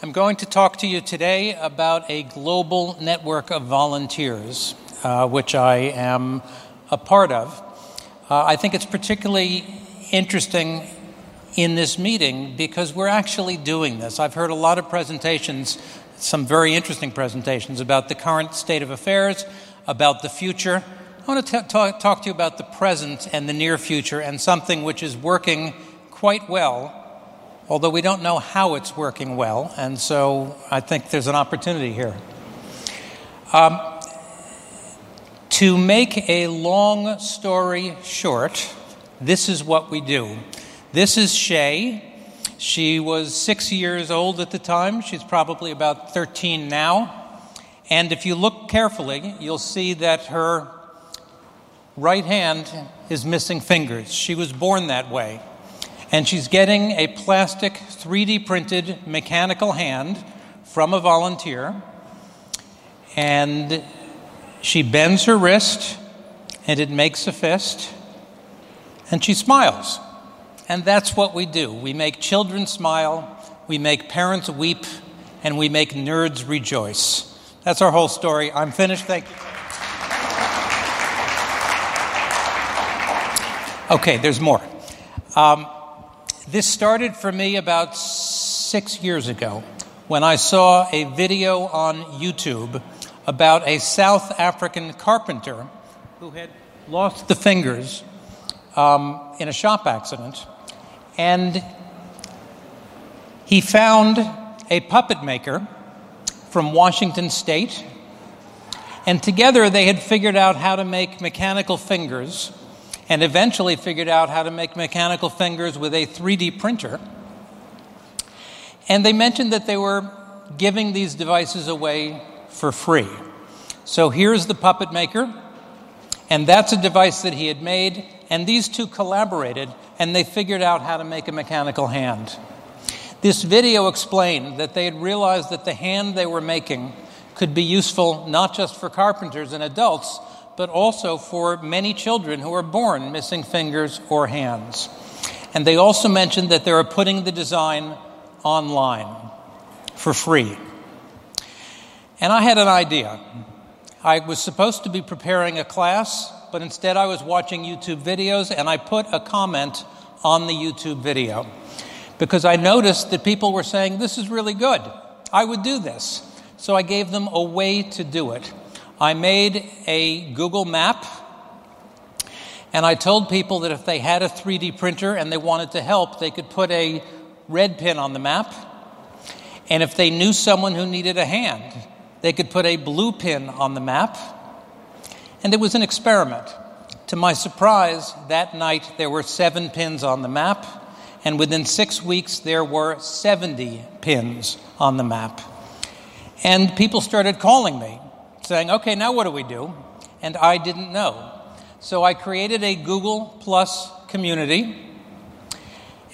I'm going to talk to you today about a global network of volunteers, uh, which I am a part of. Uh, I think it's particularly interesting in this meeting because we're actually doing this. I've heard a lot of presentations, some very interesting presentations about the current state of affairs, about the future. I want to t- talk, talk to you about the present and the near future and something which is working quite well although we don't know how it's working well, and so I think there's an opportunity here. Um, to make a long story short, this is what we do. This is Shay. She was six years old at the time. She's probably about 13 now. And if you look carefully, you'll see that her right hand is missing fingers. She was born that way and she's getting a plastic 3D printed mechanical hand from a volunteer. And she bends her wrist, and it makes a fist, and she smiles. And that's what we do. We make children smile, we make parents weep, and we make nerds rejoice. That's our whole story. I'm finished. Thank you. Okay, there's more. Um, this started for me about six years ago when I saw a video on YouTube about a South African carpenter who had lost the fingers um, in a shop accident. And he found a puppet maker from Washington State. And together they had figured out how to make mechanical fingers and eventually figured out how to make mechanical fingers with a 3D printer. And they mentioned that they were giving these devices away for free. So here's the puppet maker, and that's a device that he had made, and these two collaborated and they figured out how to make a mechanical hand. This video explained that they had realized that the hand they were making could be useful not just for carpenters and adults, but also for many children who are born missing fingers or hands. And they also mentioned that they are putting the design online for free. And I had an idea. I was supposed to be preparing a class, but instead I was watching YouTube videos and I put a comment on the YouTube video because I noticed that people were saying, This is really good. I would do this. So I gave them a way to do it. I made a Google map and I told people that if they had a 3D printer and they wanted to help, they could put a red pin on the map. And if they knew someone who needed a hand, they could put a blue pin on the map. And it was an experiment. To my surprise, that night there were seven pins on the map, and within six weeks there were 70 pins on the map. And people started calling me saying, okay, now what do we do? And I didn't know. So I created a Google Plus community.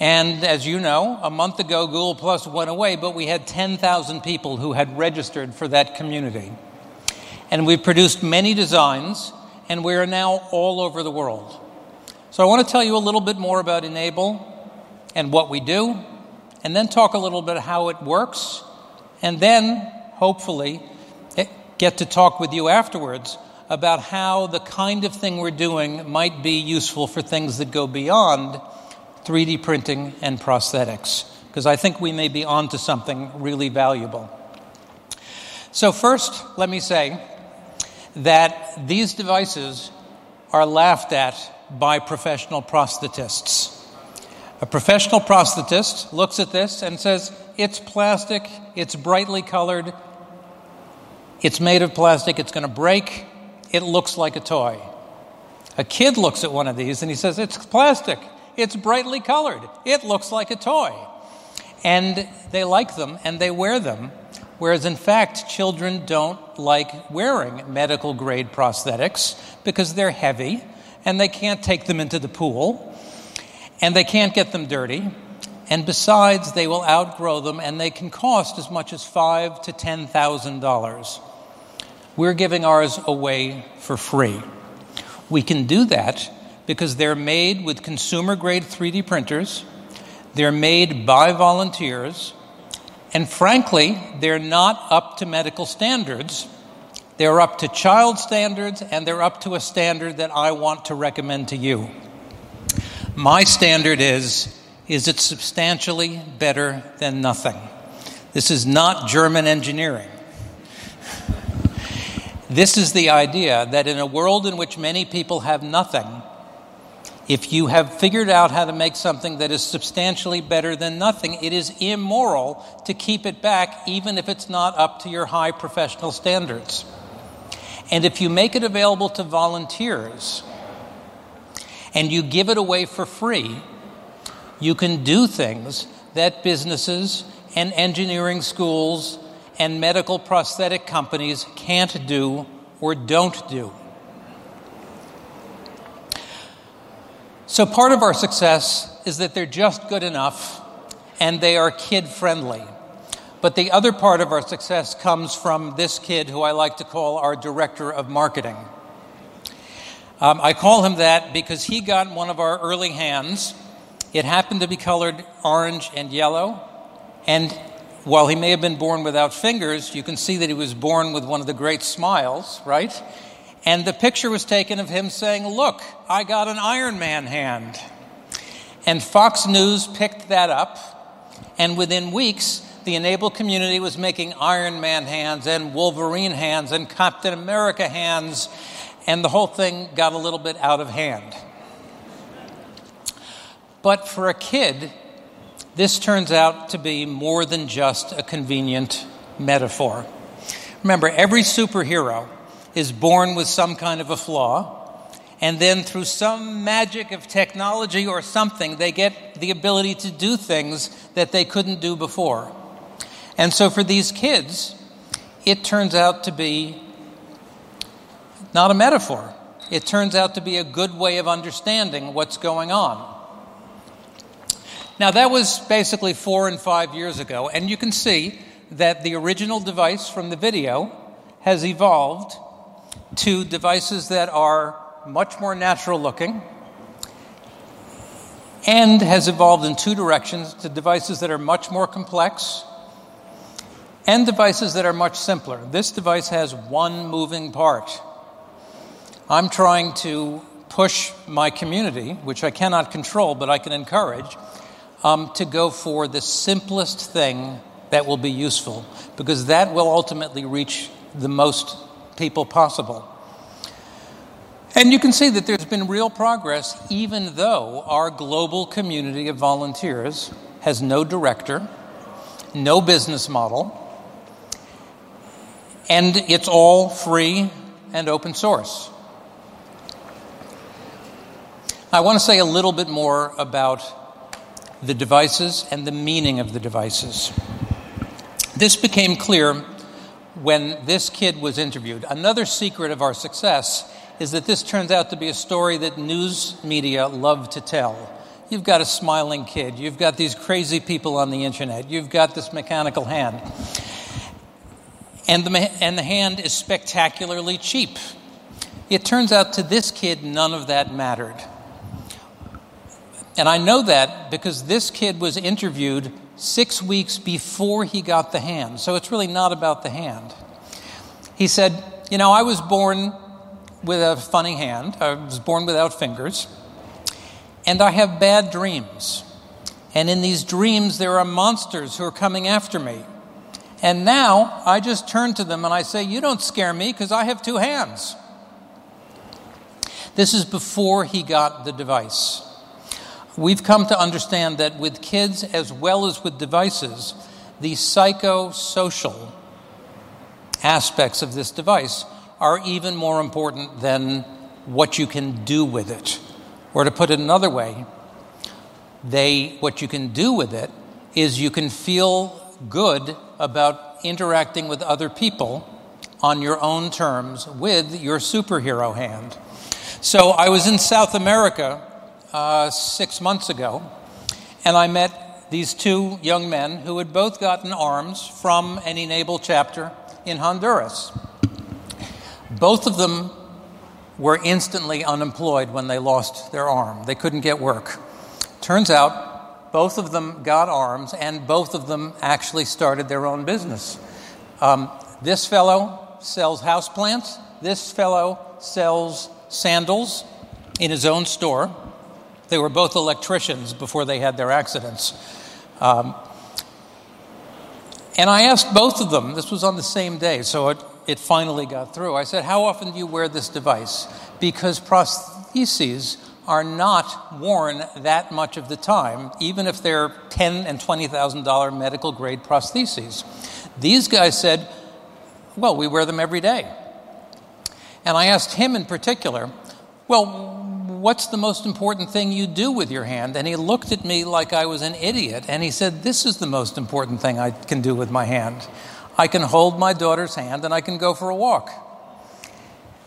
And as you know, a month ago, Google Plus went away, but we had 10,000 people who had registered for that community. And we've produced many designs, and we are now all over the world. So I want to tell you a little bit more about e-NABLE and what we do, and then talk a little bit how it works, and then, hopefully, get to talk with you afterwards about how the kind of thing we're doing might be useful for things that go beyond 3D printing and prosthetics, because I think we may be onto something really valuable. So, first, let me say that these devices are laughed at by professional prosthetists. A professional prosthetist looks at this and says, It's plastic, it's brightly colored, it's made of plastic, it's going to break, it looks like a toy. A kid looks at one of these and he says, It's plastic, it's brightly colored, it looks like a toy. And they like them and they wear them. Whereas, in fact, children don't like wearing medical grade prosthetics because they're heavy and they can't take them into the pool and they can't get them dirty. And besides, they will outgrow them and they can cost as much as five to ten thousand dollars. We're giving ours away for free. We can do that because they're made with consumer grade 3D printers, they're made by volunteers, and frankly, they're not up to medical standards. They're up to child standards, and they're up to a standard that I want to recommend to you. My standard is is it substantially better than nothing? This is not German engineering. This is the idea that in a world in which many people have nothing, if you have figured out how to make something that is substantially better than nothing, it is immoral to keep it back, even if it's not up to your high professional standards. And if you make it available to volunteers and you give it away for free, you can do things that businesses and engineering schools and medical prosthetic companies can't do or don't do. So, part of our success is that they're just good enough and they are kid friendly. But the other part of our success comes from this kid who I like to call our director of marketing. Um, I call him that because he got one of our early hands. It happened to be colored orange and yellow. And while he may have been born without fingers, you can see that he was born with one of the great smiles, right? And the picture was taken of him saying, Look, I got an Iron Man hand. And Fox News picked that up, and within weeks, the e-NABLE community was making Iron Man hands and Wolverine hands and Captain America hands, and the whole thing got a little bit out of hand. But for a kid, this turns out to be more than just a convenient metaphor. Remember, every superhero is born with some kind of a flaw, and then through some magic of technology or something, they get the ability to do things that they couldn't do before. And so for these kids, it turns out to be not a metaphor. It turns out to be a good way of understanding what's going on. Now, that was basically four and five years ago, and you can see that the original device from the video has evolved to devices that are much more natural looking and has evolved in two directions to devices that are much more complex and devices that are much simpler. This device has one moving part. I'm trying to push my community, which I cannot control, but I can encourage, um, to go for the simplest thing that will be useful, because that will ultimately reach the most people possible. And you can see that there's been real progress, even though our global community of volunteers has no director, no business model, and it's all free and open source. I want to say a little bit more about the devices and the meaning of the devices. This became clear when this kid was interviewed. Another secret of our success is that this turns out to be a story that news media love to tell. You've got a smiling kid, you've got these crazy people on the internet, you've got this mechanical hand. And the, and the hand is spectacularly cheap. It turns out to this kid, none of that mattered. And I know that because this kid was interviewed six weeks before he got the hand. So it's really not about the hand. He said, You know, I was born with a funny hand, I was born without fingers, and I have bad dreams. And in these dreams, there are monsters who are coming after me. And now I just turn to them and I say, You don't scare me because I have two hands. This is before he got the device. We've come to understand that with kids as well as with devices, the psychosocial aspects of this device are even more important than what you can do with it. Or to put it another way, they, what you can do with it is you can feel good about interacting with other people on your own terms with your superhero hand. So I was in South America uh, six months ago, and I met these two young men who had both gotten arms from an e-NABLE chapter in Honduras. Both of them were instantly unemployed when they lost their arm. They couldn't get work. Turns out both of them got arms and both of them actually started their own business. Um, this fellow sells houseplants, this fellow sells sandals in his own store. They were both electricians before they had their accidents. Um, and I asked both of them, this was on the same day, so it, it finally got through. I said, How often do you wear this device? Because prostheses are not worn that much of the time, even if they're ten and twenty thousand dollar medical grade prostheses. These guys said, "Well, we wear them every day." And I asked him in particular, "Well, what's the most important thing you do with your hand?" And he looked at me like I was an idiot, and he said, "This is the most important thing I can do with my hand. I can hold my daughter's hand and I can go for a walk."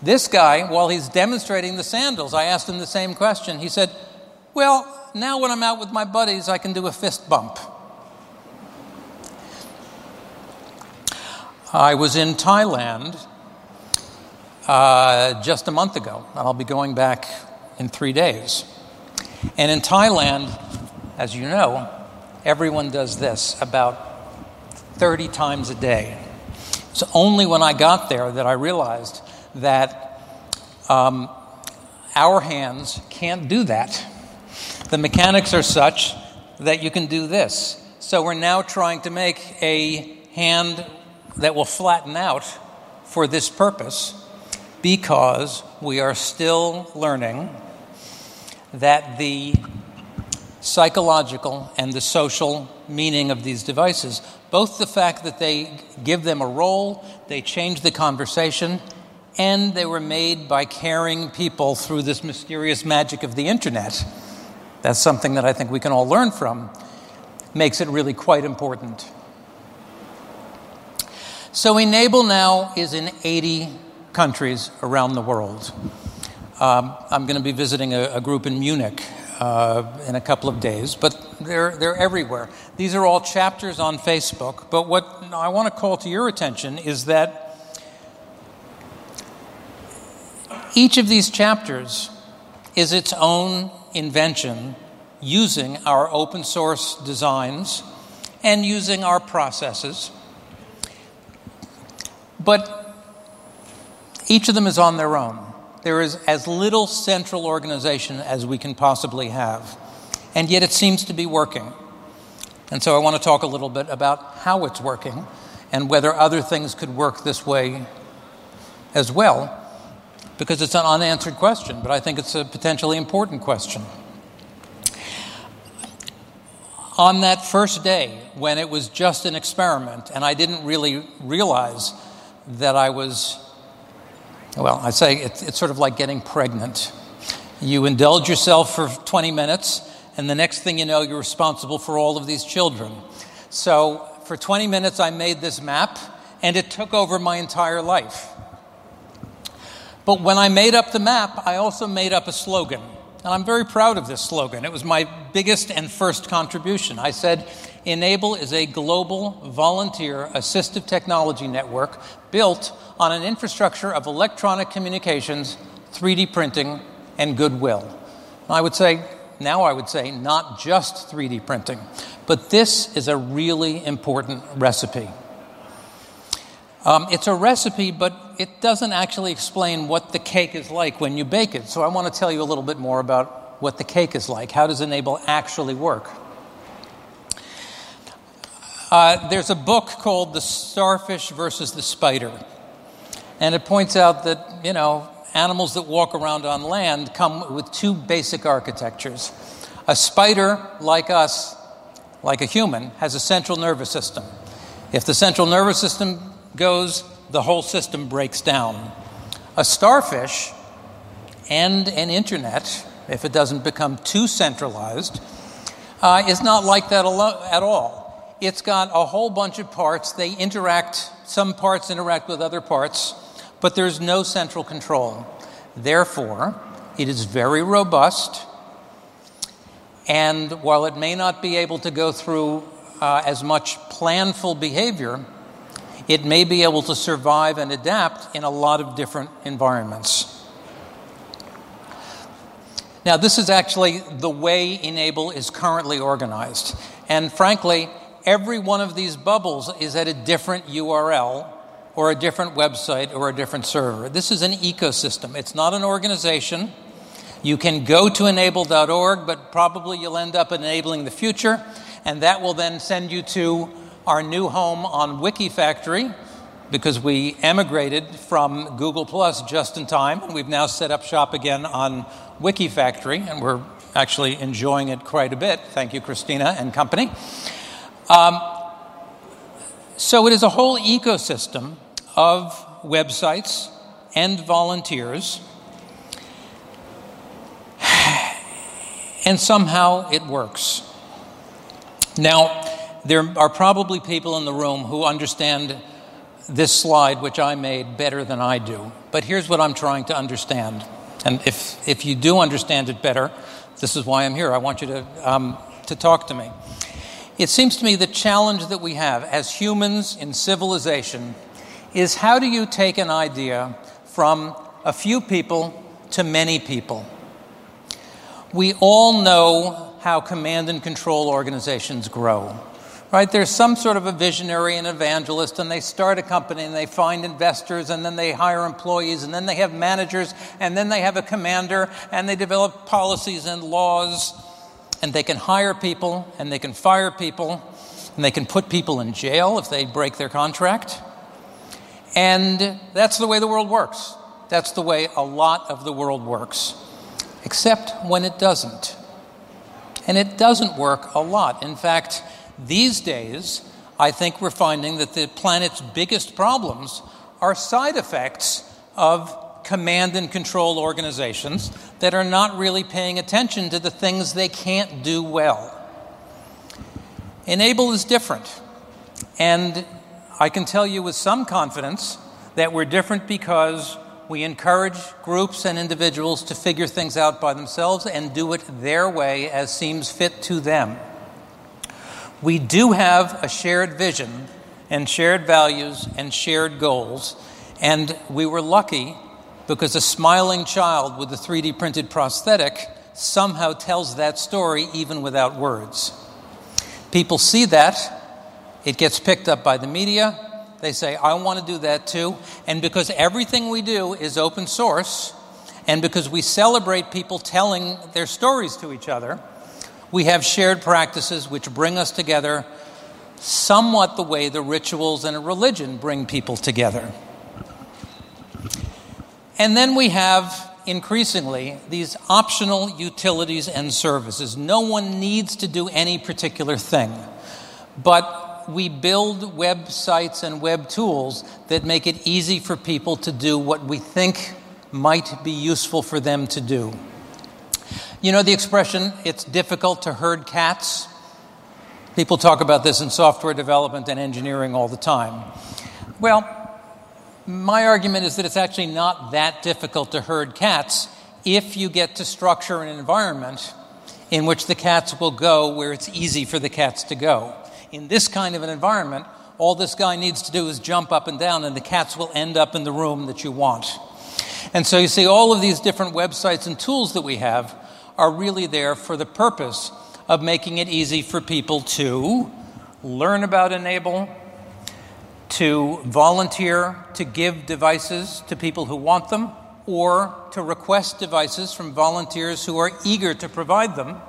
This guy, while he's demonstrating the sandals, I asked him the same question. He said, Well, now when I'm out with my buddies, I can do a fist bump. I was in Thailand uh, just a month ago, and I'll be going back in three days. And in Thailand, as you know, everyone does this about 30 times a day. It's only when I got there that I realized that um, our hands can't do that. The mechanics are such that you can do this. So we're now trying to make a hand that will flatten out for this purpose because we are still learning that the psychological and the social meaning of these devices, both the fact that they give them a role, they change the conversation, and they were made by caring people through this mysterious magic of the internet. That's something that I think we can all learn from. Makes it really quite important. So, e-NABLE now is in 80 countries around the world. Um, I'm going to be visiting a, a group in Munich uh, in a couple of days, but they're, they're everywhere. These are all chapters on Facebook, but what I want to call to your attention is that Each of these chapters is its own invention using our open source designs and using our processes. But each of them is on their own. There is as little central organization as we can possibly have. And yet it seems to be working. And so I want to talk a little bit about how it's working and whether other things could work this way as well because it's an unanswered question, but I think it's a potentially important question. On that first day, when it was just an experiment, and I didn't really realize that I was, well, I say it's, it's sort of like getting pregnant. You indulge yourself for 20 minutes, and the next thing you know, you're responsible for all of these children. So, for 20 minutes, I made this map, and it took over my entire life. But when I made up the map, I also made up a slogan. And I'm very proud of this slogan. It was my biggest and first contribution. I said, e-NABLE is a global volunteer assistive technology network built on an infrastructure of electronic communications, 3D printing, and goodwill. I would say, now I would say, not just 3D printing, but this is a really important recipe. Um, it's a recipe, but it doesn't actually explain what the cake is like when you bake it. So I want to tell you a little bit more about what the cake is like. How does e-NABLE actually work? Uh, there's a book called The Starfish versus the Spider. And it points out that, you know, animals that walk around on land come with two basic architectures. A spider, like us, like a human, has a central nervous system. If the central nervous system goes, the whole system breaks down. A starfish and an internet, if it doesn't become too centralized, uh, is not like that at all. It's got a whole bunch of parts. They interact, some parts interact with other parts, but there's no central control. Therefore, it is very robust. And while it may not be able to go through uh, as much planful behavior, it may be able to survive and adapt in a lot of different environments. Now, this is actually the way e-NABLE is currently organized. And frankly, every one of these bubbles is at a different URL or a different website or a different server. This is an ecosystem, it's not an organization. You can go to enable.org, but probably you'll end up enabling the future, and that will then send you to our new home on Wikifactory because we emigrated from Google Plus just in time, and we've now set up shop again on Wikifactory, and we're actually enjoying it quite a bit. Thank you, Christina and company. Um, so it is a whole ecosystem of websites and volunteers, and somehow it works. Now, there are probably people in the room who understand this slide, which I made, better than I do. But here's what I'm trying to understand. And if, if you do understand it better, this is why I'm here. I want you to, um, to talk to me. It seems to me the challenge that we have as humans in civilization is how do you take an idea from a few people to many people? We all know how command and control organizations grow right? There's some sort of a visionary and evangelist, and they start a company and they find investors, and then they hire employees, and then they have managers, and then they have a commander, and they develop policies and laws, and they can hire people, and they can fire people, and they can put people in jail if they break their contract. And that's the way the world works. That's the way a lot of the world works, except when it doesn't. And it doesn't work a lot. In fact, these days, I think we're finding that the planet's biggest problems are side effects of command and control organizations that are not really paying attention to the things they can't do well. e-NABLE is different. And I can tell you with some confidence that we're different because we encourage groups and individuals to figure things out by themselves and do it their way as seems fit to them. We do have a shared vision and shared values and shared goals, and we were lucky because a smiling child with a 3D printed prosthetic somehow tells that story even without words. People see that, it gets picked up by the media. They say, I want to do that too. And because everything we do is open source, and because we celebrate people telling their stories to each other, we have shared practices which bring us together somewhat the way the rituals in a religion bring people together. And then we have increasingly these optional utilities and services. No one needs to do any particular thing, but we build websites and web tools that make it easy for people to do what we think might be useful for them to do. You know the expression, it's difficult to herd cats? People talk about this in software development and engineering all the time. Well, my argument is that it's actually not that difficult to herd cats if you get to structure an environment in which the cats will go where it's easy for the cats to go. In this kind of an environment, all this guy needs to do is jump up and down, and the cats will end up in the room that you want. And so you see, all of these different websites and tools that we have are really there for the purpose of making it easy for people to learn about e-NABLE, to volunteer to give devices to people who want them, or to request devices from volunteers who are eager to provide them,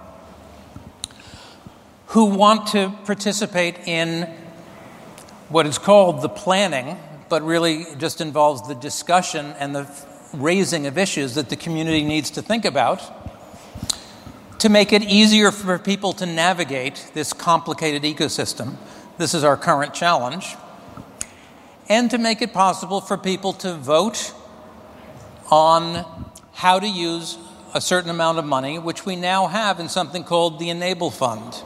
who want to participate in what is called the planning, but really just involves the discussion and the raising of issues that the community needs to think about to make it easier for people to navigate this complicated ecosystem. This is our current challenge. And to make it possible for people to vote on how to use a certain amount of money, which we now have in something called the e-NABLE Fund.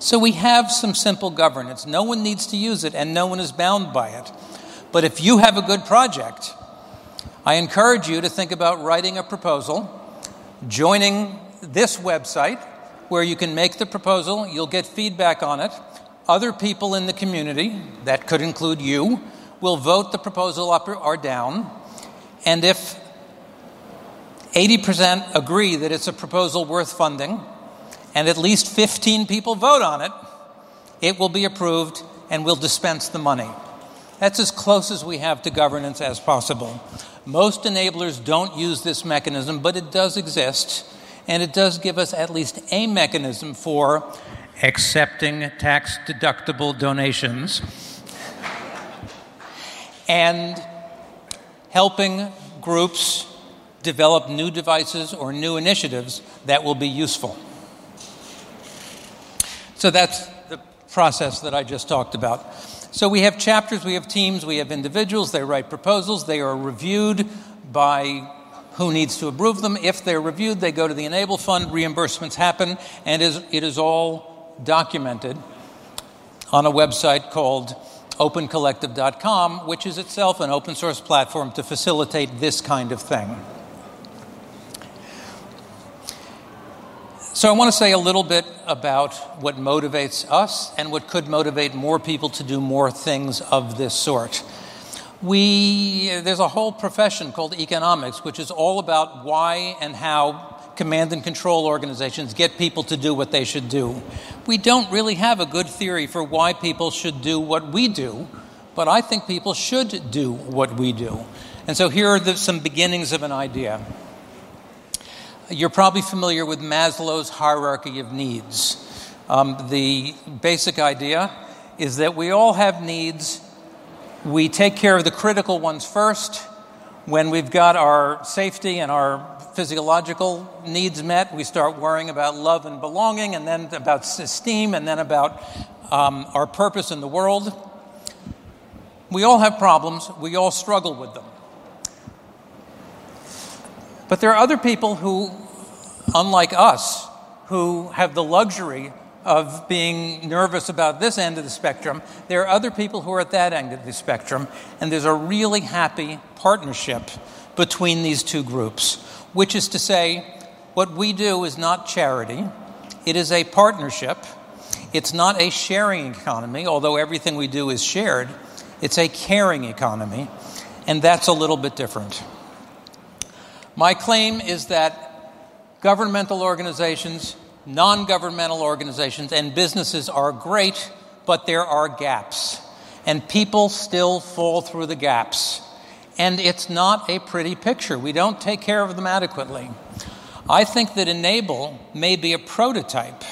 So we have some simple governance. No one needs to use it, and no one is bound by it. But if you have a good project, I encourage you to think about writing a proposal, joining this website where you can make the proposal, you'll get feedback on it. Other people in the community, that could include you, will vote the proposal up or down. And if 80% agree that it's a proposal worth funding, and at least 15 people vote on it, it will be approved and we'll dispense the money. That's as close as we have to governance as possible. Most enablers don't use this mechanism, but it does exist, and it does give us at least a mechanism for accepting tax deductible donations and helping groups develop new devices or new initiatives that will be useful. So that's the process that I just talked about. So we have chapters, we have teams, we have individuals, they write proposals, they are reviewed by who needs to approve them. If they're reviewed, they go to the e-NABLE Fund, reimbursements happen, and it is all documented on a website called opencollective.com, which is itself an open source platform to facilitate this kind of thing. So, I want to say a little bit about what motivates us and what could motivate more people to do more things of this sort. We, there's a whole profession called economics, which is all about why and how command and control organizations get people to do what they should do. We don't really have a good theory for why people should do what we do, but I think people should do what we do. And so here are the, some beginnings of an idea. You're probably familiar with Maslow's hierarchy of needs. Um, the basic idea is that we all have needs. We take care of the critical ones first. When we've got our safety and our physiological needs met, we start worrying about love and belonging, and then about esteem, and then about um, our purpose in the world. We all have problems, we all struggle with them. But there are other people who, unlike us, who have the luxury of being nervous about this end of the spectrum. There are other people who are at that end of the spectrum, and there's a really happy partnership between these two groups, which is to say, what we do is not charity, it is a partnership. It's not a sharing economy, although everything we do is shared. It's a caring economy, and that's a little bit different. My claim is that governmental organizations, non governmental organizations, and businesses are great, but there are gaps. And people still fall through the gaps. And it's not a pretty picture. We don't take care of them adequately. I think that e-NABLE may be a prototype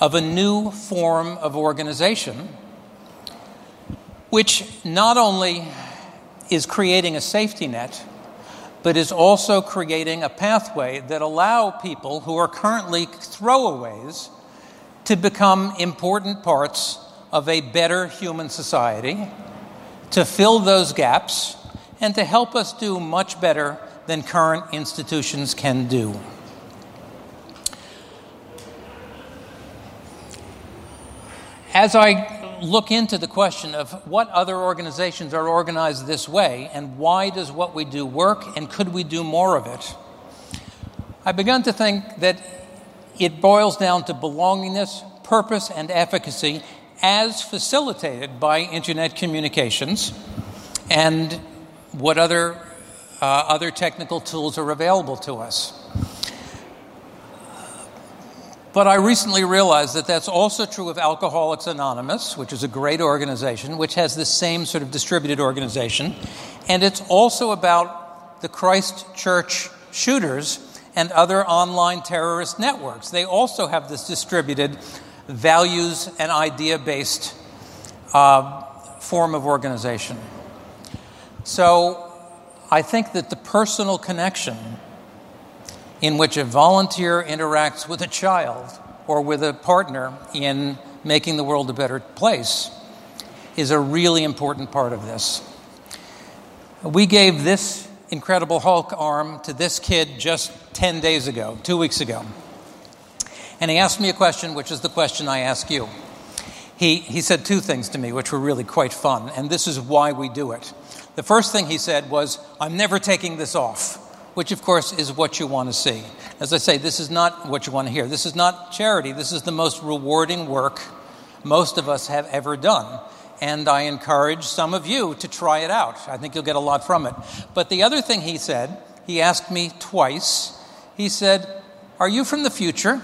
of a new form of organization, which not only is creating a safety net, but is also creating a pathway that allow people who are currently throwaways to become important parts of a better human society, to fill those gaps, and to help us do much better than current institutions can do. As I look into the question of what other organizations are organized this way and why does what we do work and could we do more of it, I begun to think that it boils down to belongingness, purpose, and efficacy as facilitated by internet communications and what other, uh, other technical tools are available to us. But I recently realized that that's also true of Alcoholics Anonymous, which is a great organization, which has the same sort of distributed organization. And it's also about the Christchurch shooters and other online terrorist networks. They also have this distributed values and idea based uh, form of organization. So I think that the personal connection in which a volunteer interacts with a child or with a partner in making the world a better place is a really important part of this. We gave this Incredible Hulk arm to this kid just 10 days ago, two weeks ago. And he asked me a question, which is the question I ask you. He, he said two things to me, which were really quite fun, and this is why we do it. The first thing he said was, I'm never taking this off, which of course is what you want to see. As I say, this is not what you want to hear. This is not charity. This is the most rewarding work most of us have ever done. And I encourage some of you to try it out. I think you'll get a lot from it. But the other thing he said, he asked me twice, he said, Are you from the future?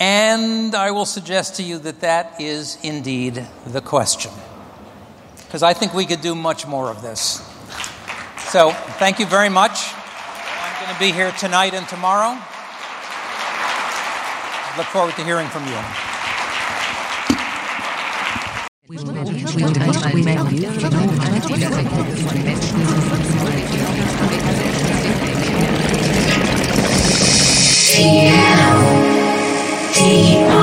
And I will suggest to you that that is indeed the question. Because I think we could do much more of this. So, thank you very much. I'm going to be here tonight and tomorrow. Look forward to hearing from you. May